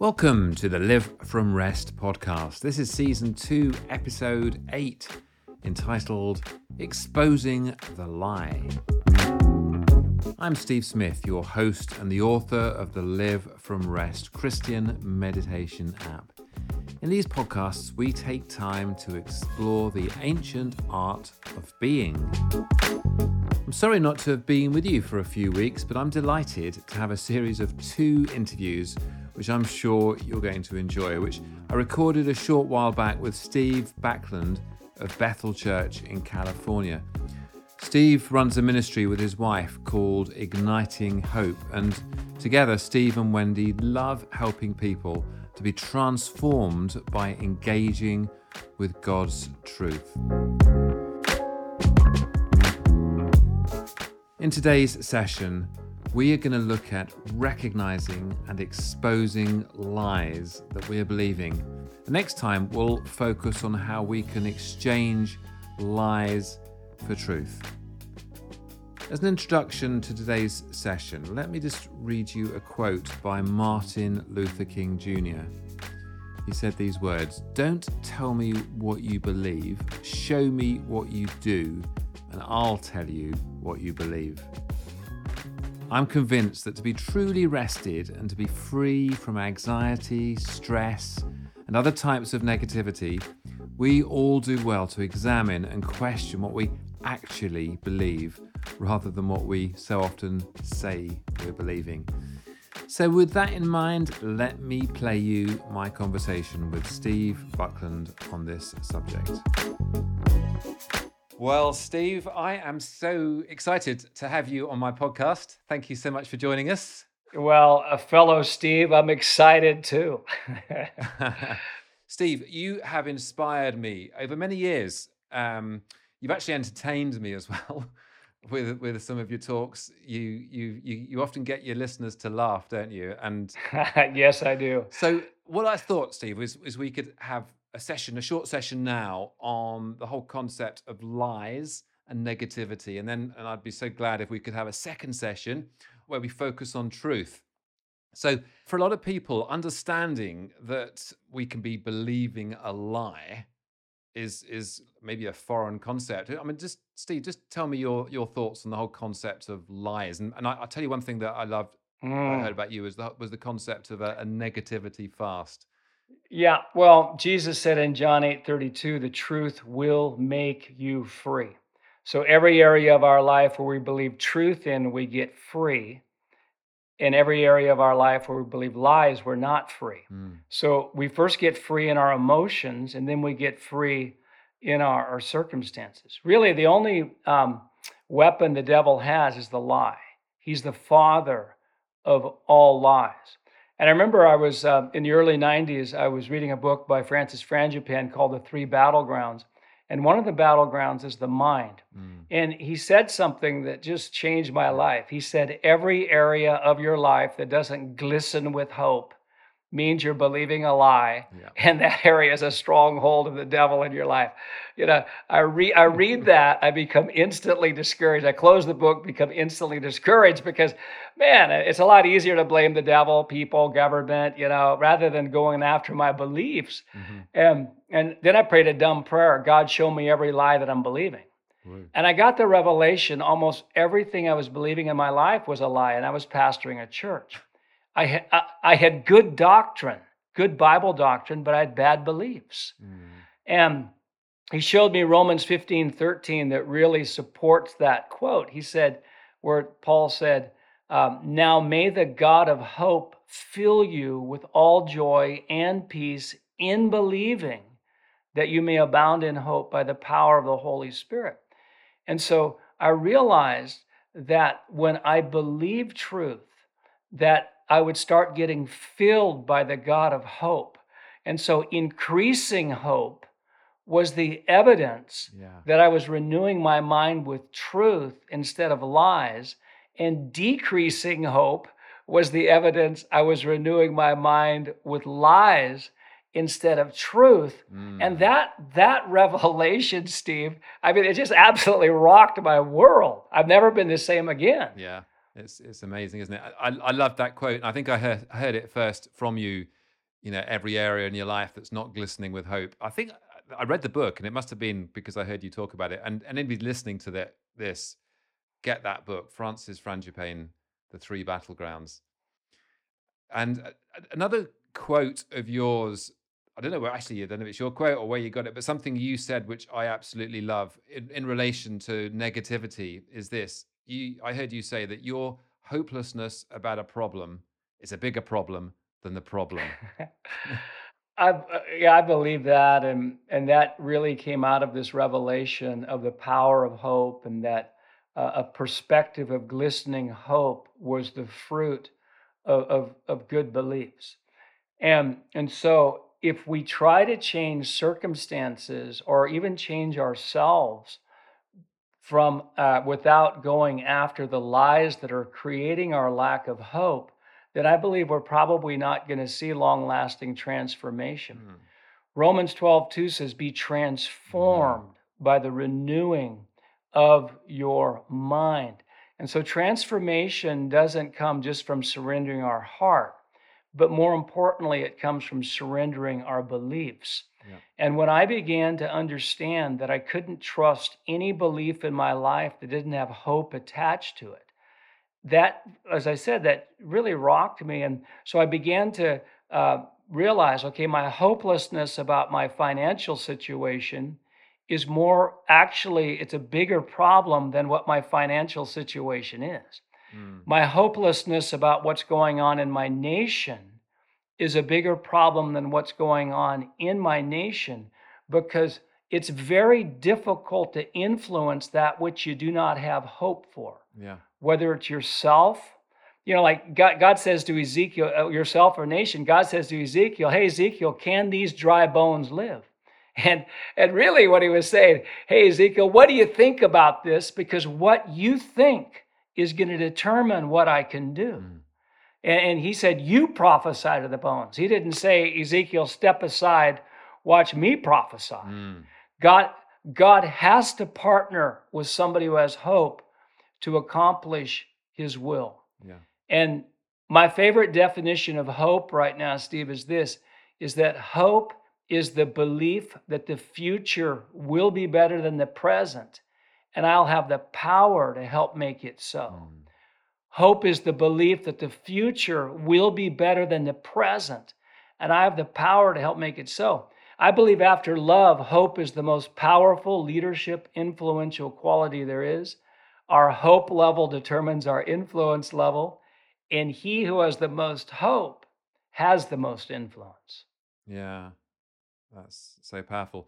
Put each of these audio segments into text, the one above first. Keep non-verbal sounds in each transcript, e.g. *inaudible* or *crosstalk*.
Welcome to the Live from Rest podcast. This is season two, episode eight, entitled Exposing the Lie. I'm Steve Smith, your host and the author of the Live from Rest Christian meditation app. In these podcasts, we take time to explore the ancient art of being. I'm sorry not to have been with you for a few weeks, but I'm delighted to have a series of two interviews which I'm sure you're going to enjoy, which I recorded a short while back with Steve Backlund of Bethel Church in California. Steve runs a ministry with his wife called Igniting Hope, and together, Steve and Wendy love helping people to be transformed by engaging with God's truth. In today's session, we are going to look at recognizing and exposing lies that we are believing. The next time, we'll focus on how we can exchange lies for truth. As an introduction to today's session, let me just read you a quote by Martin Luther King Jr. He said these words Don't tell me what you believe, show me what you do, and I'll tell you what you believe. I'm convinced that to be truly rested and to be free from anxiety, stress, and other types of negativity, we all do well to examine and question what we actually believe rather than what we so often say we're believing. So, with that in mind, let me play you my conversation with Steve Backlund on this subject. Well, Steve, I am so excited to have you on my podcast. Thank you so much for joining us. Well, a fellow Steve, I'm excited too. *laughs* Steve, you have inspired me over many years. Um, you've actually entertained me as *laughs* well with with some of your talks. You you you you often get your listeners to laugh, don't you? And *laughs* yes, I do. So, what I thought, Steve, was is we could have a session, a short session now on the whole concept of lies and negativity. And then, and I'd be so glad if we could have a second session where we focus on truth. So, for a lot of people, understanding that we can be believing a lie is is maybe a foreign concept. I mean, just Steve, just tell me your your thoughts on the whole concept of lies. And, and I, will tell you one thing that I loved, mm. I heard about you was the, was the concept of a, a negativity fast. Yeah, well, Jesus said in John 8 32, the truth will make you free. So, every area of our life where we believe truth in, we get free. In every area of our life where we believe lies, we're not free. Mm. So, we first get free in our emotions, and then we get free in our, our circumstances. Really, the only um, weapon the devil has is the lie. He's the father of all lies. And I remember I was uh, in the early 90s, I was reading a book by Francis Frangipane called The Three Battlegrounds. And one of the battlegrounds is the mind. Mm. And he said something that just changed my life. He said, Every area of your life that doesn't glisten with hope means you're believing a lie yeah. *laughs* and that area is a stronghold of the devil in your life you know i read i read *laughs* that i become instantly discouraged i close the book become instantly discouraged because man it's a lot easier to blame the devil people government you know rather than going after my beliefs mm-hmm. and and then i prayed a dumb prayer god show me every lie that i'm believing right. and i got the revelation almost everything i was believing in my life was a lie and i was pastoring a church I had, I, had good doctrine, good Bible doctrine, but I had bad beliefs. Mm. And he showed me Romans 15 13 that really supports that quote. He said, where Paul said, um, Now may the God of hope fill you with all joy and peace in believing that you may abound in hope by the power of the Holy Spirit. And so I realized that when I believe truth, that I would start getting filled by the God of hope. And so increasing hope was the evidence yeah. that I was renewing my mind with truth instead of lies. And decreasing hope was the evidence I was renewing my mind with lies instead of truth. Mm. And that that *laughs* revelation, Steve, I mean, it just absolutely rocked my world. I've never been the same again. Yeah. It's it's amazing, isn't it? I, I love that quote. I think I heard, heard it first from you you know every area in your life that's not glistening with hope. I think I read the book, and it must have been because I heard you talk about it. And and anybody listening to that this, get that book, Francis Frangipane, The Three Battlegrounds. And uh, another quote of yours, I don't know where actually I don't know if it's your quote or where you got it, but something you said which I absolutely love in, in relation to negativity is this. You I heard you say that your hopelessness about a problem is a bigger problem than the problem. *laughs* I, uh, yeah, I believe that, and and that really came out of this revelation of the power of hope, and that uh, a perspective of glistening hope was the fruit of, of, of good beliefs, and and so if we try to change circumstances or even change ourselves from uh, without going after the lies that are creating our lack of hope that I believe we're probably not going to see long lasting transformation. Mm. Romans 12, 2 says, Be transformed mm. by the renewing of your mind. And so transformation doesn't come just from surrendering our heart, but more importantly, it comes from surrendering our beliefs. Yeah. And when I began to understand that I couldn't trust any belief in my life that didn't have hope attached to it, that, as I said, that really rocked me. And so I began to uh, realize okay, my hopelessness about my financial situation is more actually, it's a bigger problem than what my financial situation is. Mm. My hopelessness about what's going on in my nation is a bigger problem than what's going on in my nation because it's very difficult to influence that which you do not have hope for. Yeah whether it's yourself, you know, like God, God says to Ezekiel, uh, yourself or nation, God says to Ezekiel, hey, Ezekiel, can these dry bones live? *laughs* And, and really, what he was saying, hey, Ezekiel, what do you think about this? Because what you think is going to determine what I can do. Mm. And, and he said, You prophesy to the bones. He didn't say, Ezekiel, step aside, watch me prophesy. Mm. God, God has to partner with somebody who has hope to accomplish his will. Yeah. And my favorite definition of hope right now, Steve, is this is that hope is the belief that the future will be better than the present, and I'll have the power to help make it so. Mm. Hope is the belief that the future will be better than the present, and I have the power to help make it so. I believe after love, hope is the most powerful leadership, influential quality there is. Our hope level determines our influence level, and he who has the most hope has the most influence. Yeah, that's so powerful.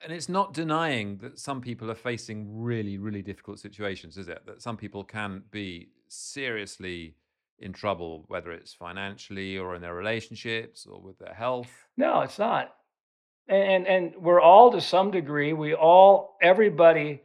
And it's not denying that some people are facing really, really difficult situations, is it? That some people can be seriously in trouble, whether it's financially or in their relationships or with their health. No, it's not. And and we're all to some degree, we all everybody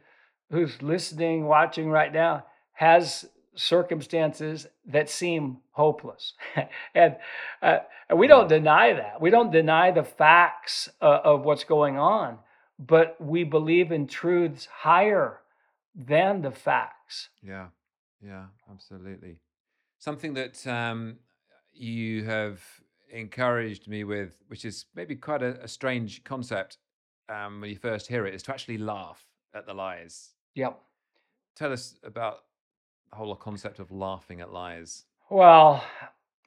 who's listening, watching right now, has circumstances that seem hopeless. *laughs* and, uh, we don't deny that. We don't deny the facts uh, of what's going on, but we believe in truths higher than the facts. Yeah, yeah, absolutely. Something that um, you have encouraged me with, which is maybe quite a, a strange concept um, when you first hear it, is to actually laugh at the lies Yep. Tell us about the whole concept of laughing at lies. Well,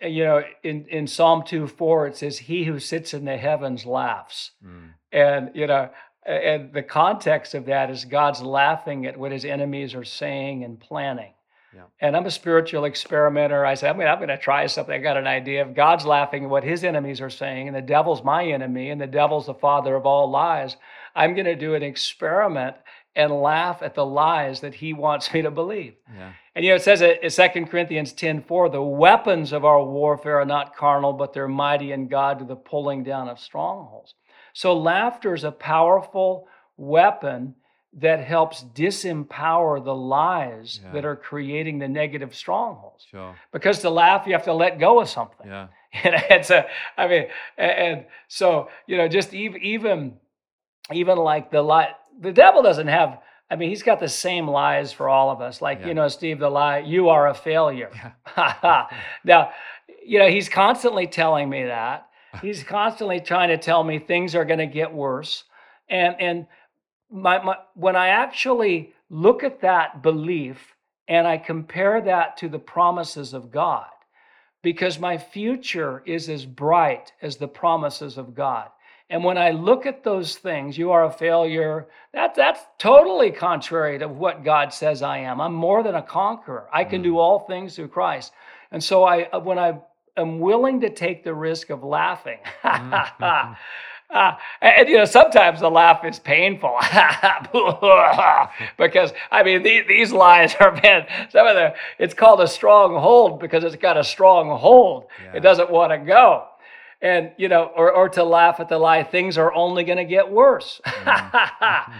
you know, in, in Psalm 2 4, it says, He who sits in the heavens laughs. Mm. And, you know, and the context of that is God's laughing at what his enemies are saying and planning. Yeah. And I'm a spiritual experimenter. I said, I mean, I'm going to try something. I got an idea. If God's laughing at what his enemies are saying, and the devil's my enemy, and the devil's the father of all lies, I'm going to do an experiment and laugh at the lies that he wants me to believe. Yeah. And you know, it says in 2 Corinthians 10 4, the weapons of our warfare are not carnal, but they're mighty in God to the pulling down of strongholds. So laughter is a powerful weapon that helps disempower the lies yeah. that are creating the negative strongholds. Sure. Because to laugh, you have to let go of something. Yeah. *laughs* And it's a, I mean, and so, you know, just even, even, even like the lie, the devil doesn't have I mean, he's got the same lies for all of us. Like, yeah. you know, Steve, the lie, you are a failure. Yeah. *laughs* now, you know, he's constantly telling me that. *laughs* He's constantly trying to tell me things are going to get worse. And and my, my when I actually look at that belief and I compare that to the promises of God, because my future is as bright as the promises of God. And when I look at those things, you are a failure, that, that's totally contrary to what God says I am. I'm more than a conqueror. I can do mm. all things through Christ. And so I when I am willing to take the risk of laughing, mm. *laughs* *laughs* Uh, and, you know, sometimes the laugh is painful *laughs* because I mean these, these lies are meant. Some of the it's called a stronghold because it's got a strong hold. Yeah. It doesn't want to go, and you know, or or to laugh at the lie. Things are only going to get worse. Mm-hmm.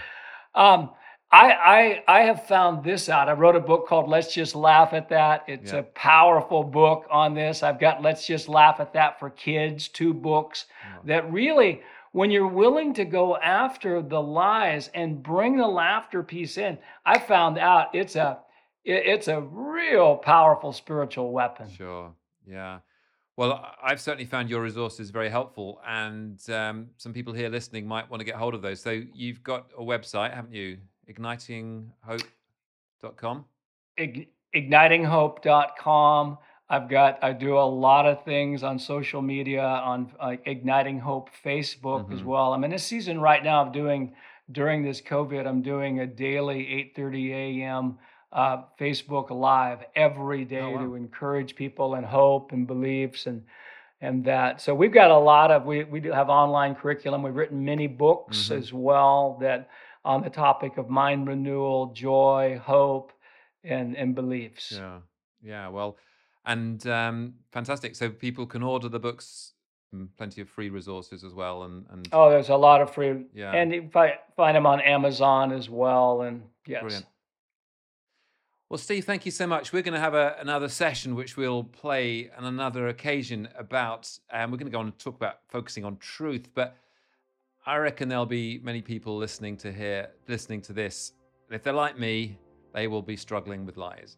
*laughs* um, I, I I have found this out. I wrote a book called Let's Just Laugh at That. It's yeah. a powerful book on this. I've got Let's Just Laugh at That for Kids, two books that really when you're willing to go after the lies and bring the laughter piece in, I found out it's a it's a real powerful spiritual weapon. Sure. Yeah. Well, I've certainly found your resources very helpful, and um, some people here listening might want to get hold of those. So you've got a website, haven't you? Ignitinghope.com. ignitinghope.com. I've got I do a lot of things on social media on uh, Igniting Hope Facebook mm-hmm. as well. I'm in a season right now of doing during this COVID. I'm doing a daily 8:30 a.m. Uh, Facebook Live every day oh, wow. to encourage people and hope and beliefs and and that. So we've got a lot of we we do have online curriculum. We've written many books mm-hmm. as well that on the topic of mind renewal, joy, hope, and and beliefs. Yeah, yeah. Well and um, fantastic. So people can order the books, mm, plenty of free resources as well. And, and oh, there's a lot of free, yeah, and you find find them on Amazon as well. And yes. Brilliant. Well, Steve, thank you so much. We're going to have a, another session which we'll play on another occasion about, and um, we're going to go on and talk about focusing on truth. But I reckon there'll be many people listening to here, listening to this. If they're like me, they will be struggling with lies.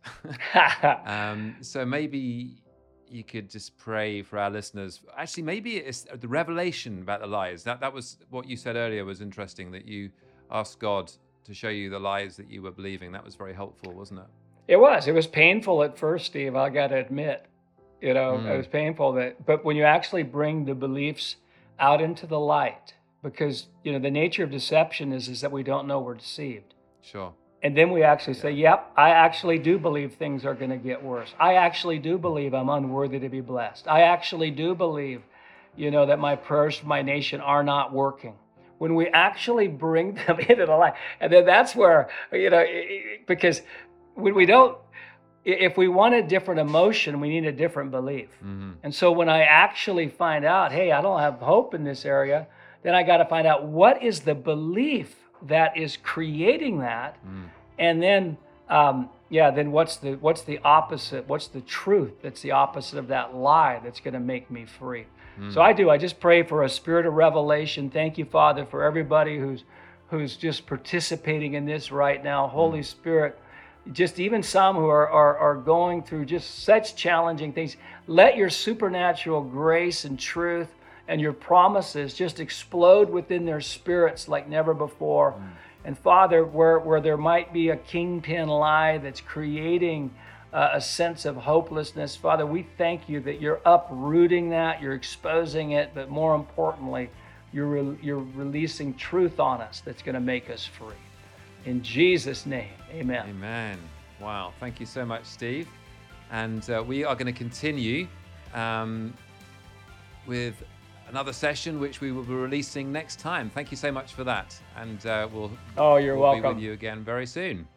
*laughs* *laughs* um, so maybe you could just pray for our listeners. Actually, maybe it's the revelation about the lies. That that was what you said earlier was interesting. That you asked God to show you the lies that you were believing. That was very helpful, wasn't it? It was. It was painful at first, Steve. I got to admit. You know, mm. it was painful that. But when you actually bring the beliefs out into the light, because you know the nature of deception is is that we don't know we're deceived. Sure. And then we actually say, yep, I actually do believe things are going to get worse. I actually do believe I'm unworthy to be blessed. I actually do believe, you know, that my prayers for my nation are not working. When we actually bring *laughs* them into the light, and then that's where, you know, because when we don't, if we want a different emotion, we need a different belief. Mm-hmm. And so when I actually find out, hey, I don't have hope in this area, then I got to find out what is the belief that is creating that mm. and then um, yeah then what's the what's the opposite what's the truth that's the opposite of that lie that's going to make me free mm. so i do i just pray for a spirit of revelation thank you father for everybody who's who's just participating in this right now holy mm. spirit just even some who are, are, are going through just such challenging things let your supernatural grace and truth and your promises just explode within their spirits like never before. Mm. And Father, where, where there might be a kingpin lie that's creating uh, a sense of hopelessness, Father, we thank you that you're uprooting that, you're exposing it, but more importantly, you're, re- you're releasing truth on us that's going to make us free. In Jesus' name, amen. Amen. Wow. Thank you so much, Steve. And uh, we are going to continue um, with another session which we will be releasing next time. Thank you so much for that, and uh, we'll oh, you're we'll welcome. Be with you again very soon.